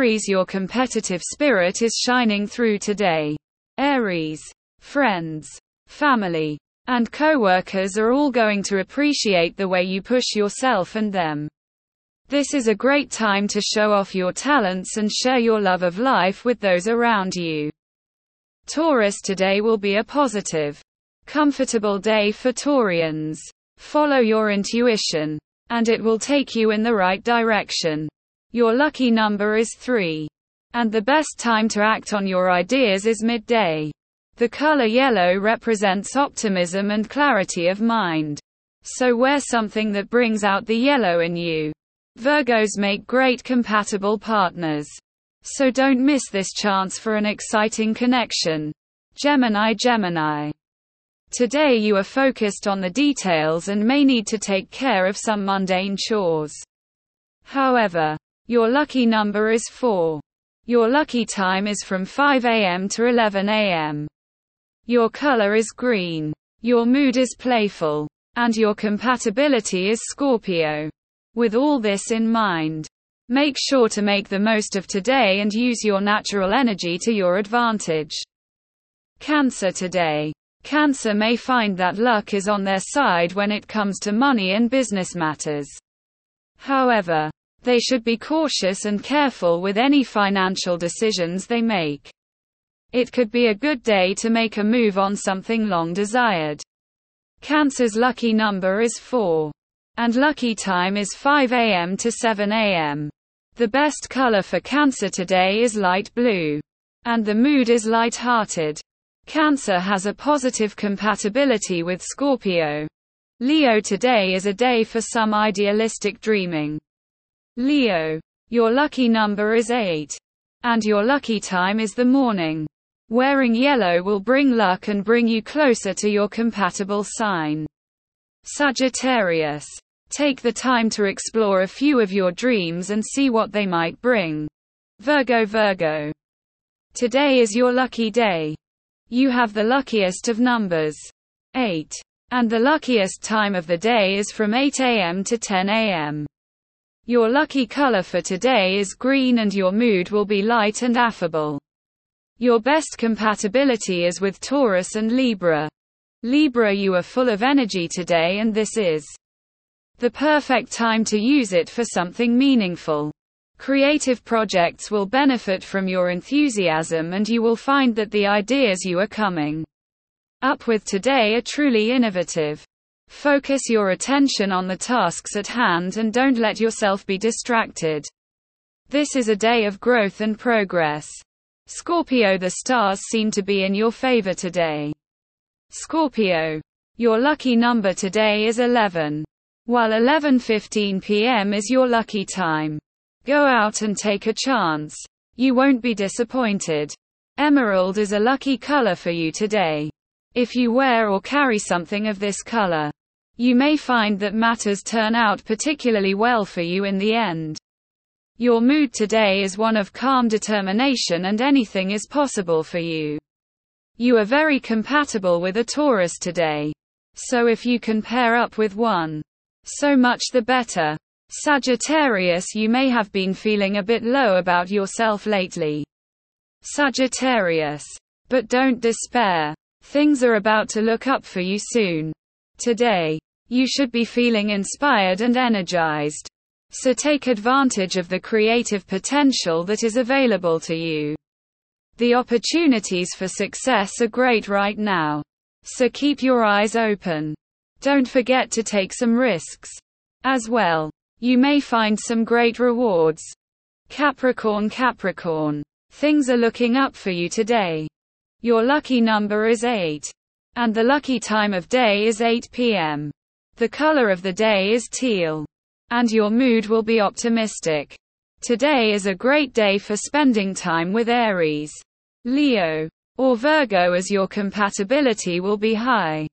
Aries, your competitive spirit is shining through today. Aries. Friends, family, and co-workers are all going to appreciate the way you push yourself and them. This is a great time to show off your talents and share your love of life with those around you. Taurus today will be a positive, comfortable day for Taurians. Follow your intuition, and it will take you in the right direction. Your lucky number is 3. And the best time to act on your ideas is midday. The color yellow represents optimism and clarity of mind. So wear something that brings out the yellow in you. Virgos make great compatible partners. So don't miss this chance for an exciting connection. Gemini Gemini. Today you are focused on the details and may need to take care of some mundane chores. However, your lucky number is 4. Your lucky time is from 5 a.m. to 11 a.m. Your color is green. Your mood is playful. And your compatibility is Scorpio. With all this in mind, make sure to make the most of today and use your natural energy to your advantage. Cancer today. Cancer may find that luck is on their side when it comes to money and business matters. However, they should be cautious and careful with any financial decisions they make. It could be a good day to make a move on something long desired. Cancer's lucky number is 4. And lucky time is 5 a.m. to 7 a.m. The best color for Cancer today is light blue. And the mood is light-hearted. Cancer has a positive compatibility with Scorpio. Leo today is a day for some idealistic dreaming. Leo. Your lucky number is 8. And your lucky time is the morning. Wearing yellow will bring luck and bring you closer to your compatible sign. Sagittarius. Take the time to explore a few of your dreams and see what they might bring. Virgo Virgo. Today is your lucky day. You have the luckiest of numbers. 8. And the luckiest time of the day is from 8 a.m. to 10 a.m. Your lucky color for today is green and your mood will be light and affable. Your best compatibility is with Taurus and Libra. Libra you are full of energy today and this is the perfect time to use it for something meaningful. Creative projects will benefit from your enthusiasm and you will find that the ideas you are coming up with today are truly innovative. Focus your attention on the tasks at hand and don't let yourself be distracted. This is a day of growth and progress. Scorpio, the stars seem to be in your favor today. Scorpio. Your lucky number today is 11. While 11:15 p.m. is your lucky time. Go out and take a chance. You won't be disappointed. Emerald is a lucky color for you today. If you wear or carry something of this color, you may find that matters turn out particularly well for you in the end. Your mood today is one of calm determination and anything is possible for you. You are very compatible with a Taurus today. So if you can pair up with one, so much the better. Sagittarius, you may have been feeling a bit low about yourself lately. Sagittarius. But don't despair. Things are about to look up for you soon. Today, you should be feeling inspired and energized. So take advantage of the creative potential that is available to you. The opportunities for success are great right now. So keep your eyes open. Don't forget to take some risks. As well, you may find some great rewards. Capricorn Capricorn. Things are looking up for you today. Your lucky number is 8. And the lucky time of day is 8 p.m. The color of the day is teal. And your mood will be optimistic. Today is a great day for spending time with Aries, Leo, or Virgo as your compatibility will be high.